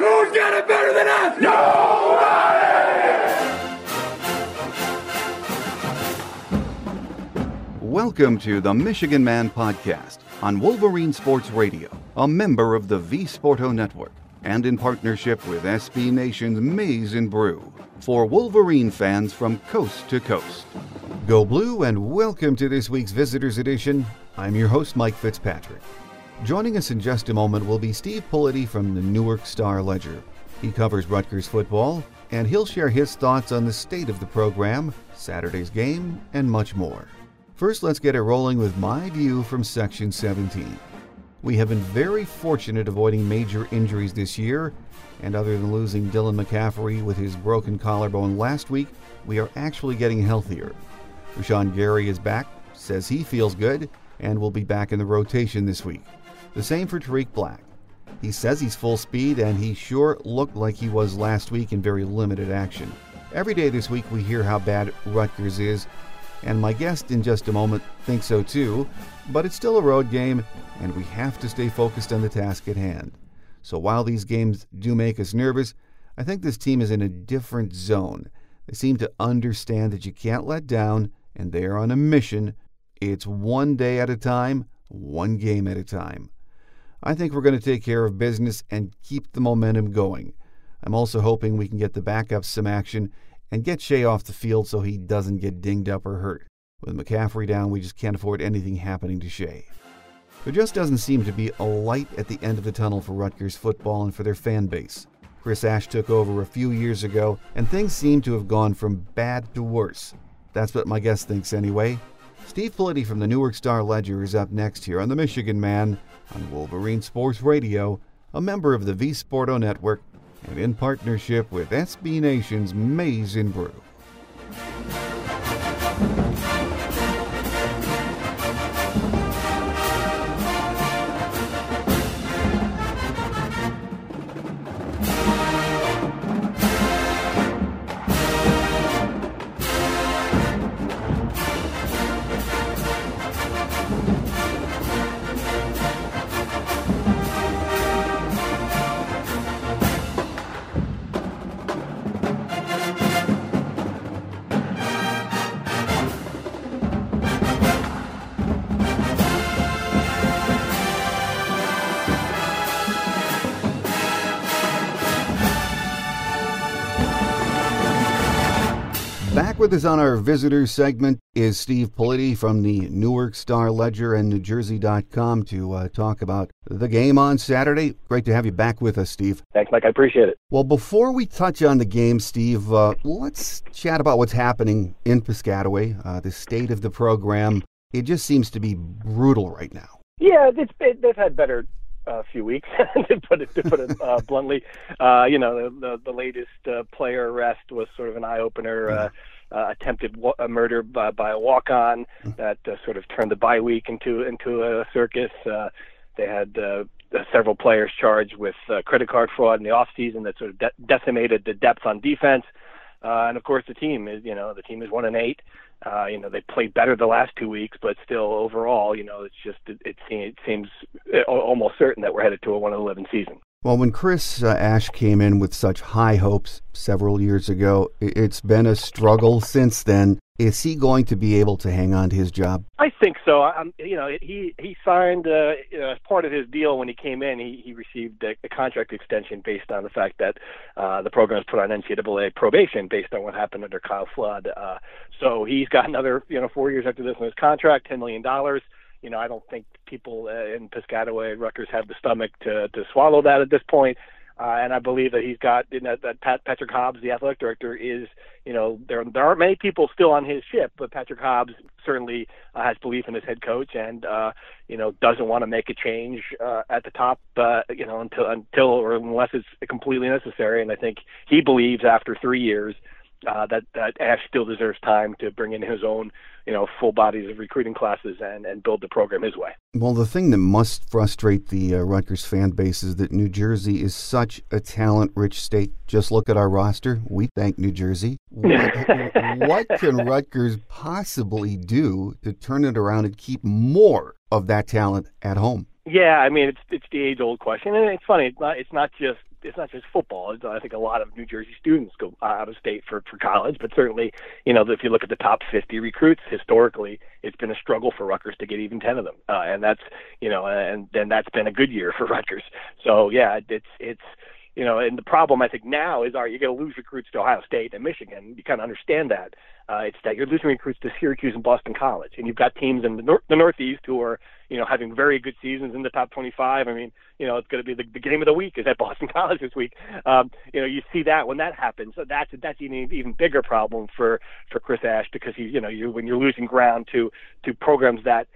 Who's got it better than us? Welcome to the Michigan Man Podcast on Wolverine Sports Radio, a member of the V Sporto Network, and in partnership with SB Nation's Maize and Brew for Wolverine fans from coast to coast. Go Blue and welcome to this week's Visitors Edition. I'm your host, Mike Fitzpatrick. Joining us in just a moment will be Steve Politi from the Newark Star Ledger. He covers Rutgers football, and he'll share his thoughts on the state of the program, Saturday's game, and much more. First, let's get it rolling with my view from Section 17. We have been very fortunate avoiding major injuries this year, and other than losing Dylan McCaffrey with his broken collarbone last week, we are actually getting healthier. Rashan Gary is back, says he feels good, and will be back in the rotation this week. The same for Tarik Black. He says he's full speed, and he sure looked like he was last week in very limited action. Every day this week, we hear how bad Rutgers is, and my guest in just a moment thinks so too, but it's still a road game, and we have to stay focused on the task at hand. So while these games do make us nervous, I think this team is in a different zone. They seem to understand that you can't let down, and they are on a mission. It's one day at a time, one game at a time. I think we're going to take care of business and keep the momentum going. I'm also hoping we can get the backups some action and get Shea off the field so he doesn't get dinged up or hurt. With McCaffrey down, we just can't afford anything happening to Shea. There just doesn't seem to be a light at the end of the tunnel for Rutgers football and for their fan base. Chris Ash took over a few years ago, and things seem to have gone from bad to worse. That's what my guest thinks anyway. Steve Politi from the Newark Star Ledger is up next here on the Michigan Man on Wolverine Sports Radio, a member of the V Sporto Network, and in partnership with SB Nation's Maize and Brew. With us on our visitors segment is Steve Politi from the Newark Star Ledger and NewJersey.com to uh, talk about the game on Saturday. Great to have you back with us, Steve. Thanks, Mike. I appreciate it. Well, before we touch on the game, Steve, uh, let's chat about what's happening in Piscataway, uh, the state of the program. It just seems to be brutal right now. Yeah, it's, it, they've had better a few weeks, to put it to put it uh, bluntly. Uh, you know, the the, the latest uh, player arrest was sort of an eye opener. Uh, uh, attempted wa- a murder by, by a walk on that uh, sort of turned the bye week into into a circus. Uh, they had uh, uh, several players charged with uh, credit card fraud in the off season that sort of de- decimated the depth on defense. Uh, and of course, the team is you know the team is one and eight. Uh, you know they played better the last two weeks, but still overall, you know it's just it, it, it seems almost certain that we're headed to a one eleven season. Well, when Chris uh, Ash came in with such high hopes several years ago, it's been a struggle since then. Is he going to be able to hang on to his job? I think so. I'm, you know, he he signed uh, you know, as part of his deal when he came in. He he received a, a contract extension based on the fact that uh, the program was put on NCAA probation based on what happened under Kyle Flood. Uh, so he's got another you know four years after this in his contract, ten million dollars. You know, I don't think people uh, in Piscataway Rutgers have the stomach to to swallow that at this point. Uh, and I believe that he's got you know, that Pat, Patrick Hobbs, the athletic director, is you know there there aren't many people still on his ship, but Patrick Hobbs certainly uh, has belief in his head coach, and uh, you know doesn't want to make a change uh, at the top, uh, you know until until or unless it's completely necessary. And I think he believes after three years uh, that that Ash still deserves time to bring in his own, you know, full bodies of recruiting classes and and build the program his way. Well, the thing that must frustrate the uh, Rutgers fan base is that New Jersey is such a talent-rich state. Just look at our roster. We thank New Jersey. What, what can Rutgers possibly do to turn it around and keep more of that talent at home? Yeah, I mean it's it's the age-old question, and it's funny. It's not it's not just it's not just football. I think a lot of New Jersey students go out of state for for college, but certainly, you know, if you look at the top 50 recruits historically, it's been a struggle for Rutgers to get even 10 of them, uh, and that's you know, and then that's been a good year for Rutgers. So yeah, it's it's you know, and the problem I think now is, are you going to lose recruits to Ohio State and Michigan? You kind of understand that. Uh, it's that you're losing recruits to Syracuse and Boston College, and you've got teams in the, nor- the Northeast who are, you know, having very good seasons in the top 25. I mean, you know, it's going to be the, the game of the week is at Boston College this week. Um, you know, you see that when that happens. So that's that's an even bigger problem for for Chris Ash because he, you know, you when you're losing ground to to programs that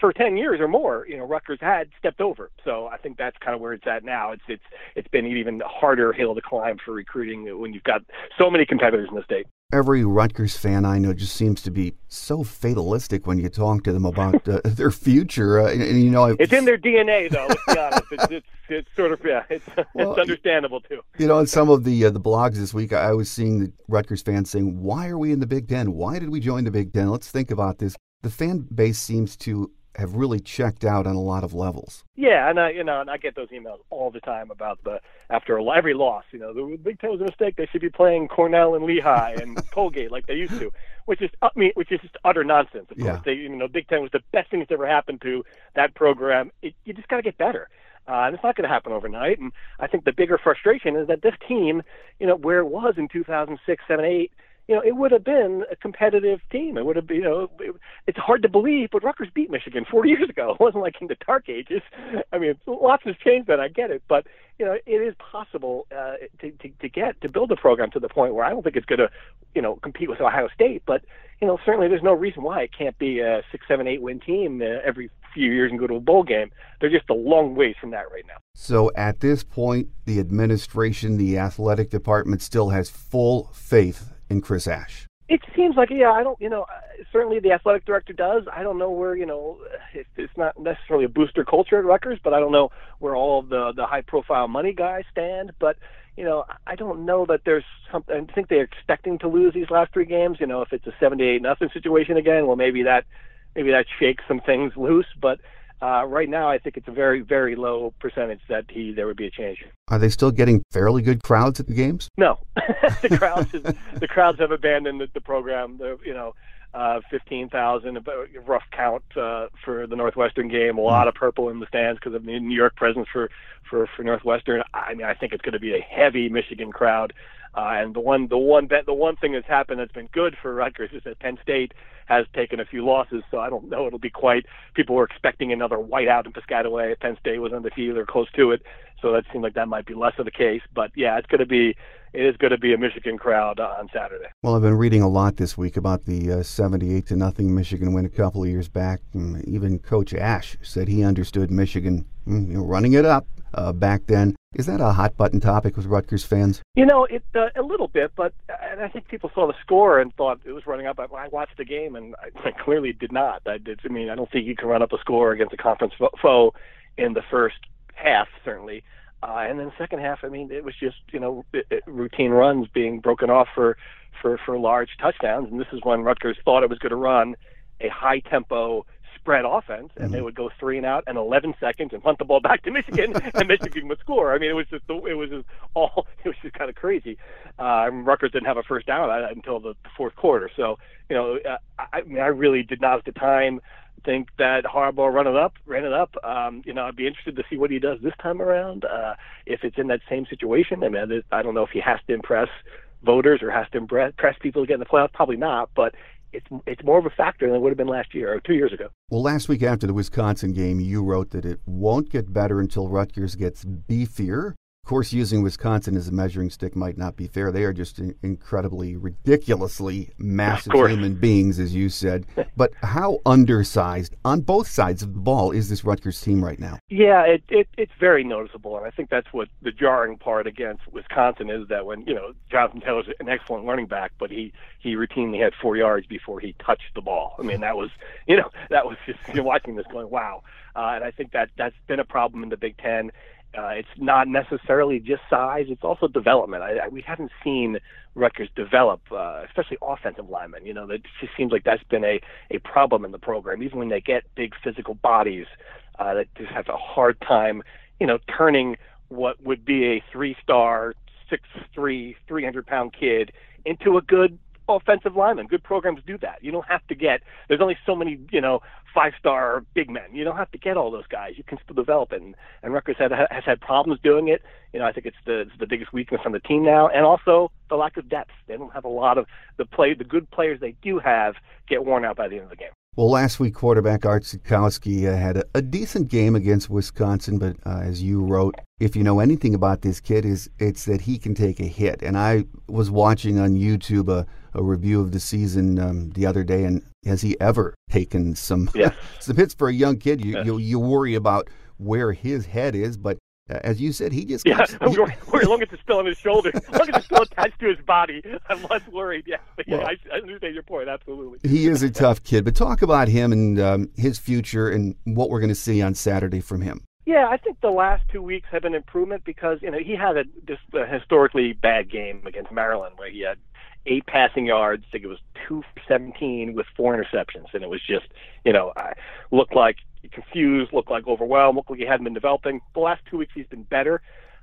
for 10 years or more, you know, Rutgers had stepped over. So I think that's kind of where it's at now. It's it's it's been an even harder hill to climb for recruiting when you've got so many competitors in the state. Every Rutgers fan I know just seems to be so fatalistic when you talk to them about uh, their future. Uh, and, and, you know, I've, it's in their DNA, though. Let's be honest. It's, it's, it's sort of yeah, it's, well, it's understandable too. You know, in some of the uh, the blogs this week, I was seeing the Rutgers fans saying, "Why are we in the Big Ten? Why did we join the Big Ten? Let's think about this." The fan base seems to have really checked out on a lot of levels. Yeah, and I, you know, and I get those emails all the time about the after every loss. You know, the Big Ten was a mistake. They should be playing Cornell and Lehigh and Colgate like they used to, which is, I mean, which is just utter nonsense. Of yeah. course, they, you know, Big Ten was the best thing that's ever happened to that program. It, you just got to get better. Uh, and it's not going to happen overnight. And I think the bigger frustration is that this team, you know, where it was in 2006, 7, 8, you know, it would have been a competitive team. It would have been, you know, it, it's hard to believe, but Rutgers beat Michigan 40 years ago. It wasn't like in the dark ages. I mean, lots has changed then. I get it, but you know, it is possible uh, to, to to get to build a program to the point where I don't think it's going to, you know, compete with Ohio State, but you know, certainly there's no reason why it can't be a six, seven, eight win team uh, every few years and go to a bowl game. They're just a long ways from that right now. So at this point, the administration, the athletic department still has full faith in Chris Ash? It seems like yeah. I don't you know certainly the athletic director does. I don't know where you know it's not necessarily a booster culture at Rutgers, but I don't know where all of the the high profile money guys stand. But you know I don't know that there's something. I think they're expecting to lose these last three games. You know if it's a seventy eight nothing situation again, well maybe that maybe that shakes some things loose. But uh, right now, I think it's a very, very low percentage that he there would be a change. Are they still getting fairly good crowds at the games? No, the crowds is, the crowds have abandoned the, the program. The, you know, uh, fifteen thousand, rough count uh, for the Northwestern game. A lot of purple in the stands because of the New York presence for for for Northwestern. I mean, I think it's going to be a heavy Michigan crowd. Uh, and the one, the one, bet, the one thing that's happened that's been good for Rutgers is that Penn State has taken a few losses. So I don't know it'll be quite. People were expecting another whiteout in Piscataway. Penn State was undefeated or close to it, so that seemed like that might be less of the case. But yeah, it's going to be it is going to be a Michigan crowd on Saturday. Well, I've been reading a lot this week about the uh, 78 to nothing Michigan win a couple of years back. And even Coach Ash said he understood Michigan mm, running it up uh, back then. Is that a hot button topic with Rutgers fans? You know, it uh, a little bit, but I think people saw the score and thought it was running up. I watched the game and I, I clearly did not. I did. I mean, I don't think you can run up a score against a conference foe in the first half, certainly. Uh, and then second half, I mean, it was just you know it, it, routine runs being broken off for for for large touchdowns, and this is when Rutgers thought it was going to run a high tempo spread offense, and mm-hmm. they would go three and out in 11 seconds and punt the ball back to Michigan, and Michigan would score. I mean, it was just it was just all it was just kind of crazy. Uh, Rutgers didn't have a first down until the fourth quarter, so you know, uh, I, I mean, I really did not at the time think that Harbaugh run it up, ran it up. Um, you know, I'd be interested to see what he does this time around. Uh, if it's in that same situation, I mean, I don't know if he has to impress voters or has to impress people to get in the playoffs. Probably not, but it's it's more of a factor than it would have been last year or two years ago. Well, last week after the Wisconsin game, you wrote that it won't get better until Rutgers gets beefier course, using Wisconsin as a measuring stick might not be fair. They are just incredibly, ridiculously massive human beings, as you said. but how undersized on both sides of the ball is this Rutgers team right now? Yeah, it, it it's very noticeable, and I think that's what the jarring part against Wisconsin is that when you know Jonathan Taylor's an excellent running back, but he he routinely had four yards before he touched the ball. I mean, that was you know that was just you're watching this going wow, uh, and I think that that's been a problem in the Big Ten uh, it's not necessarily just size; it's also development. I, I, we haven't seen Rutgers develop, uh, especially offensive linemen. You know, it just seems like that's been a a problem in the program. Even when they get big physical bodies, uh, that just have a hard time, you know, turning what would be a three-star, six-three, 300-pound kid into a good offensive linemen. Good programs do that. You don't have to get. There's only so many, you know, five star big men. You don't have to get all those guys. You can still develop. And, and Rutgers had, has had problems doing it. You know, I think it's the it's the biggest weakness on the team now, and also the lack of depth. They don't have a lot of the play. The good players they do have get worn out by the end of the game. Well, last week, quarterback Art Sitkowski uh, had a, a, decent game against Wisconsin, but uh, as you wrote, if you know anything about this kid, is it's that he can take a hit. And I was watching on YouTube a, a review of the season um, the other day, and has he ever taken some yes. some hits for a young kid? You, yes. you you worry about where his head is, but uh, as you said, he just yeah. Comes, he, as long as it's still on his shoulder, long as it's still attached to his body, I'm less worried. Yeah, well, yeah I, I, understand your point. Absolutely. He is a tough kid, but talk about him and um, his future and what we're going to see on Saturday from him. Yeah, I think the last two weeks have been improvement because you know he had a just a historically bad game against Maryland where he had eight passing yards. I think it was two for seventeen with four interceptions, and it was just you know I looked like confused, looked like overwhelmed, looked like he hadn't been developing. The last two weeks he's been better.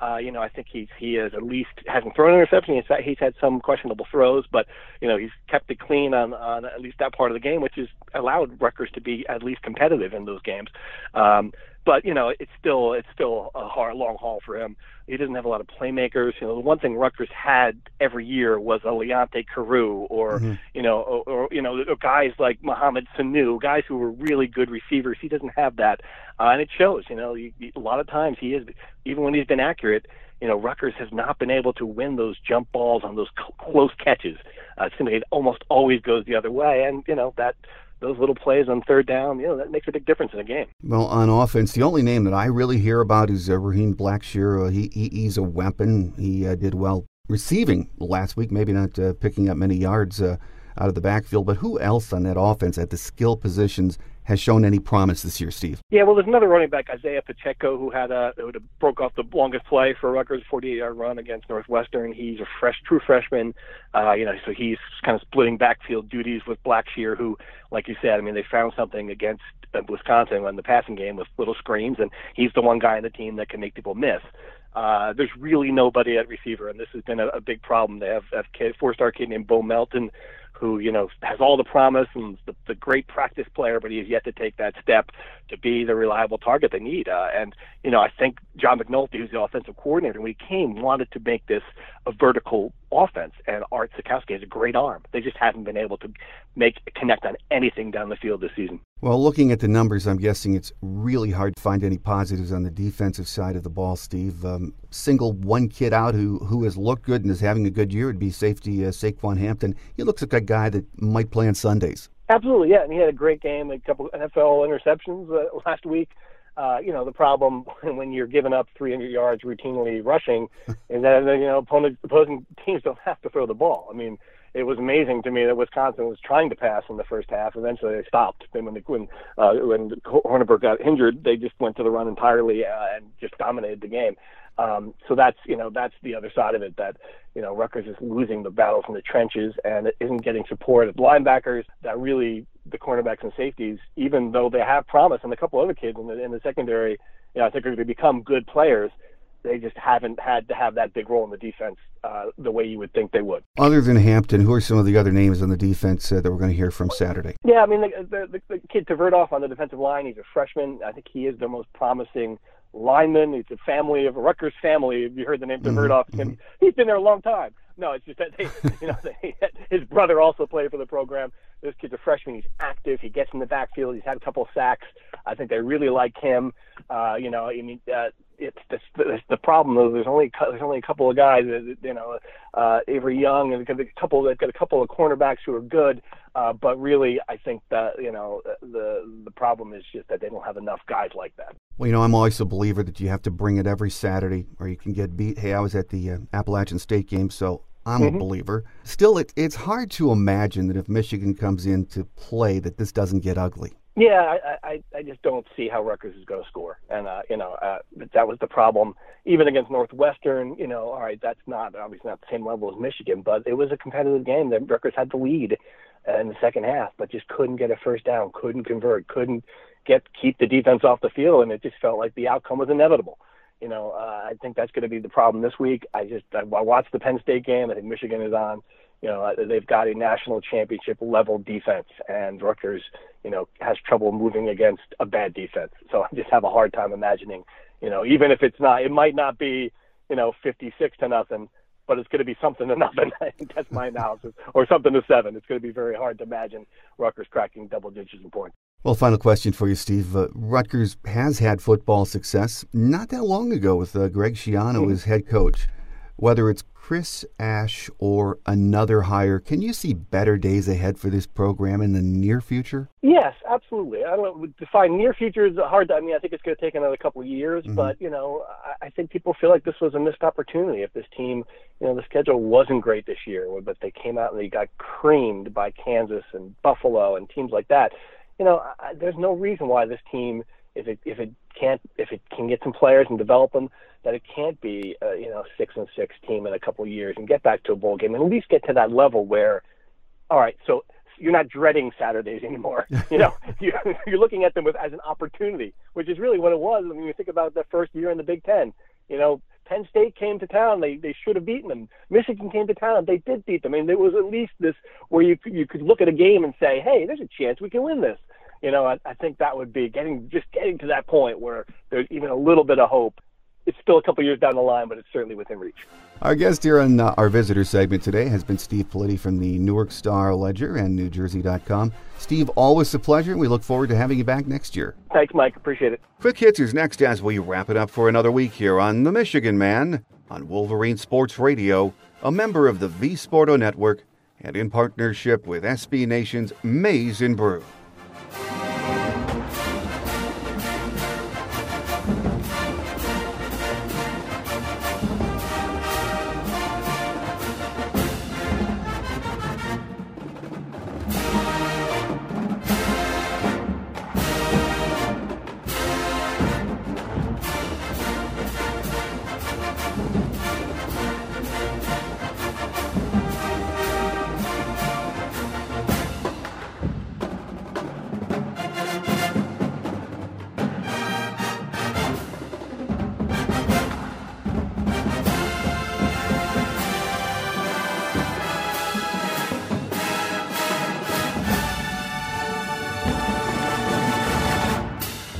Uh, you know, I think he's he has at least hasn't thrown an interception. He's had, he's had some questionable throws, but you know he's kept it clean on on at least that part of the game, which has allowed Rutgers to be at least competitive in those games. Um, but you know, it's still it's still a hard, long haul for him. He doesn't have a lot of playmakers. You know, the one thing Rutgers had every year was a Leonte Carroo, or mm-hmm. you know, or, or you know, guys like Mohamed Sanu, guys who were really good receivers. He doesn't have that, uh, and it shows. You know, you, you, a lot of times he is, even when he's been accurate. You know, Rutgers has not been able to win those jump balls on those cl- close catches. Uh, it seems like it almost always goes the other way, and you know that those little plays on third down, you know, that makes a big difference in a game. Well, on offense, the only name that I really hear about is uh, Raheem Blackshear. Uh, he, he, he's a weapon. He uh, did well receiving last week, maybe not uh, picking up many yards uh, out of the backfield. But who else on that offense at the skill positions has shown any promise this year, Steve? Yeah, well, there's another running back, Isaiah Pacheco, who had a who broke off the longest play for Rutgers, 48-yard run against Northwestern. He's a fresh, true freshman. Uh, you know, so he's kind of splitting backfield duties with Blackshear, who, like you said, I mean, they found something against uh, Wisconsin in the passing game with little screens, and he's the one guy on the team that can make people miss. Uh, there's really nobody at receiver, and this has been a, a big problem. They have a kid, four-star kid named Bo Melton, who you know has all the promise and the, the great practice player, but he has yet to take that step to be the reliable target they need. Uh, and you know, I think John McNulty, who's the offensive coordinator, when he came, wanted to make this a vertical offense. And Art Sitkowski has a great arm. They just haven't been able to make connect on anything down the field this season. Well, looking at the numbers, I'm guessing it's really hard to find any positives on the defensive side of the ball. Steve, um, single one kid out who who has looked good and is having a good year would be safety uh, Saquan Hampton. He looks like a guy that might play on Sundays. Absolutely, yeah, and he had a great game, a couple NFL interceptions uh, last week. Uh, you know, the problem when you're giving up 300 yards routinely rushing is that you know opponent, opposing teams don't have to throw the ball. I mean, it was amazing to me that Wisconsin was trying to pass in the first half. Eventually, they stopped. Then when when uh, when got injured, they just went to the run entirely uh, and just dominated the game. Um, so that's you know that's the other side of it that you know Rutgers is losing the battles in the trenches and it isn't getting support of linebackers that really the cornerbacks and safeties even though they have promise and a couple other kids in the in the secondary you know I think are going to become good players they just haven't had to have that big role in the defense uh, the way you would think they would. Other than Hampton, who are some of the other names on the defense uh, that we're going to hear from Saturday? Yeah, I mean the the, the, the kid Tverdov on the defensive line, he's a freshman. I think he is the most promising lineman. He's a family of a Rutgers family. Have you heard the name mm-hmm. Mm-hmm. He's been there a long time. No, it's just that they, you know, they, his brother also played for the program. This kid's a freshman. He's active. He gets in the backfield. He's had a couple of sacks. I think they really like him. Uh, you know, I mean, uh, it's the, the, the problem though. There's only there's only a couple of guys. That, you know, uh, Avery Young and a couple. They've got a couple of cornerbacks who are good. Uh, but really, I think that you know the the problem is just that they don't have enough guys like that. Well, you know, I'm always a believer that you have to bring it every Saturday, or you can get beat. Hey, I was at the uh, Appalachian State game, so I'm mm-hmm. a believer. Still, it, it's hard to imagine that if Michigan comes in to play, that this doesn't get ugly. Yeah, I, I, I just don't see how Rutgers is going to score, and uh, you know uh, that was the problem. Even against Northwestern, you know, all right, that's not obviously not the same level as Michigan, but it was a competitive game. That Rutgers had the lead in the second half, but just couldn't get a first down, couldn't convert, couldn't get keep the defense off the field, and it just felt like the outcome was inevitable. You know, uh, I think that's going to be the problem this week. I just I, I watched the Penn State game. I think Michigan is on you know, they've got a national championship level defense, and Rutgers, you know, has trouble moving against a bad defense. So I just have a hard time imagining, you know, even if it's not, it might not be, you know, 56 to nothing, but it's going to be something to nothing. That's my analysis, or something to seven. It's going to be very hard to imagine Rutgers cracking double digits in points. Well, final question for you, Steve. Uh, Rutgers has had football success not that long ago with uh, Greg Schiano mm-hmm. as head coach. Whether it's Chris Ash or another hire, can you see better days ahead for this program in the near future? Yes, absolutely. I don't know, define near future is hard. To, I mean, I think it's going to take another couple of years, mm-hmm. but you know, I, I think people feel like this was a missed opportunity. If this team, you know, the schedule wasn't great this year, but they came out and they got creamed by Kansas and Buffalo and teams like that. You know, I, there's no reason why this team, if it if it can't if it can get some players and develop them that it can't be a, you know six and six team in a couple of years and get back to a bowl game and at least get to that level where all right so you're not dreading Saturdays anymore. You know, you're, you're looking at them with, as an opportunity, which is really what it was. when you think about the first year in the Big Ten, you know, Penn State came to town. They they should have beaten them. Michigan came to town. They did beat them. I mean, there was at least this where you you could look at a game and say, hey, there's a chance we can win this you know, I, I think that would be getting just getting to that point where there's even a little bit of hope. It's still a couple years down the line, but it's certainly within reach. Our guest here on uh, our visitor segment today has been Steve Politi from the Newark Star Ledger and NewJersey.com. Steve, always a pleasure. We look forward to having you back next year. Thanks, Mike. Appreciate it. Quick hits is next as we wrap it up for another week here on The Michigan Man on Wolverine Sports Radio, a member of the V Sporto Network, and in partnership with SB Nation's Maize and Brew.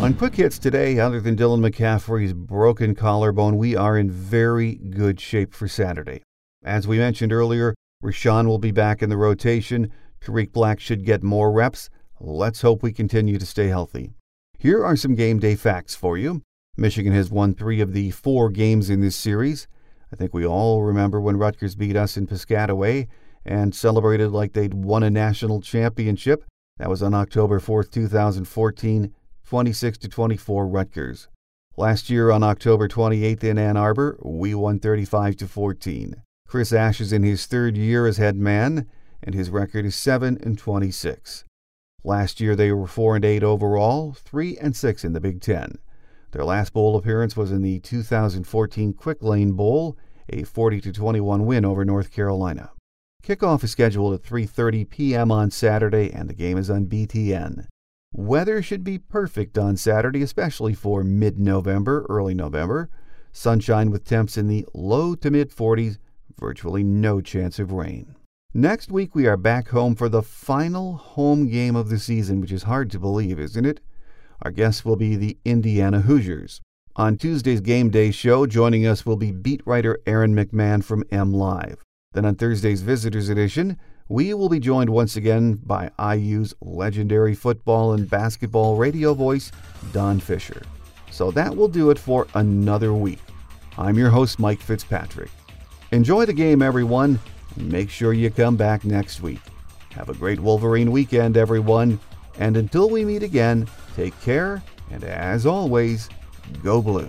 On Quick Hits today, other than Dylan McCaffrey's broken collarbone, we are in very good shape for Saturday. As we mentioned earlier, Rashan will be back in the rotation. Tarik Black should get more reps. Let's hope we continue to stay healthy. Here are some game day facts for you. Michigan has won three of the four games in this series. I think we all remember when Rutgers beat us in Piscataway and celebrated like they'd won a national championship. That was on October 4th, 2014. 26 to 24 Rutgers. Last year on October 28th in Ann Arbor, we won 35 to 14. Chris Ash is in his third year as head man, and his record is 7 and 26. Last year they were 4 and 8 overall, 3 and 6 in the Big 10. Their last bowl appearance was in the 2014 Quick Lane Bowl, a 40 to 21 win over North Carolina. Kickoff is scheduled at 3:30 p.m. on Saturday and the game is on BTN. Weather should be perfect on Saturday, especially for mid-November, early November. Sunshine with temps in the low to mid 40s, virtually no chance of rain. Next week we are back home for the final home game of the season, which is hard to believe, isn't it? Our guests will be the Indiana Hoosiers. On Tuesday's game day show, joining us will be beat writer Aaron McMann from MLive. Then on Thursday's Visitors Edition, we will be joined once again by IU's legendary football and basketball radio voice, Don Fisher. So that will do it for another week. I'm your host, Mike Fitzpatrick. Enjoy the game, everyone, make sure you come back next week. Have a great Wolverine weekend, everyone, and until we meet again, take care, and as always, go blue.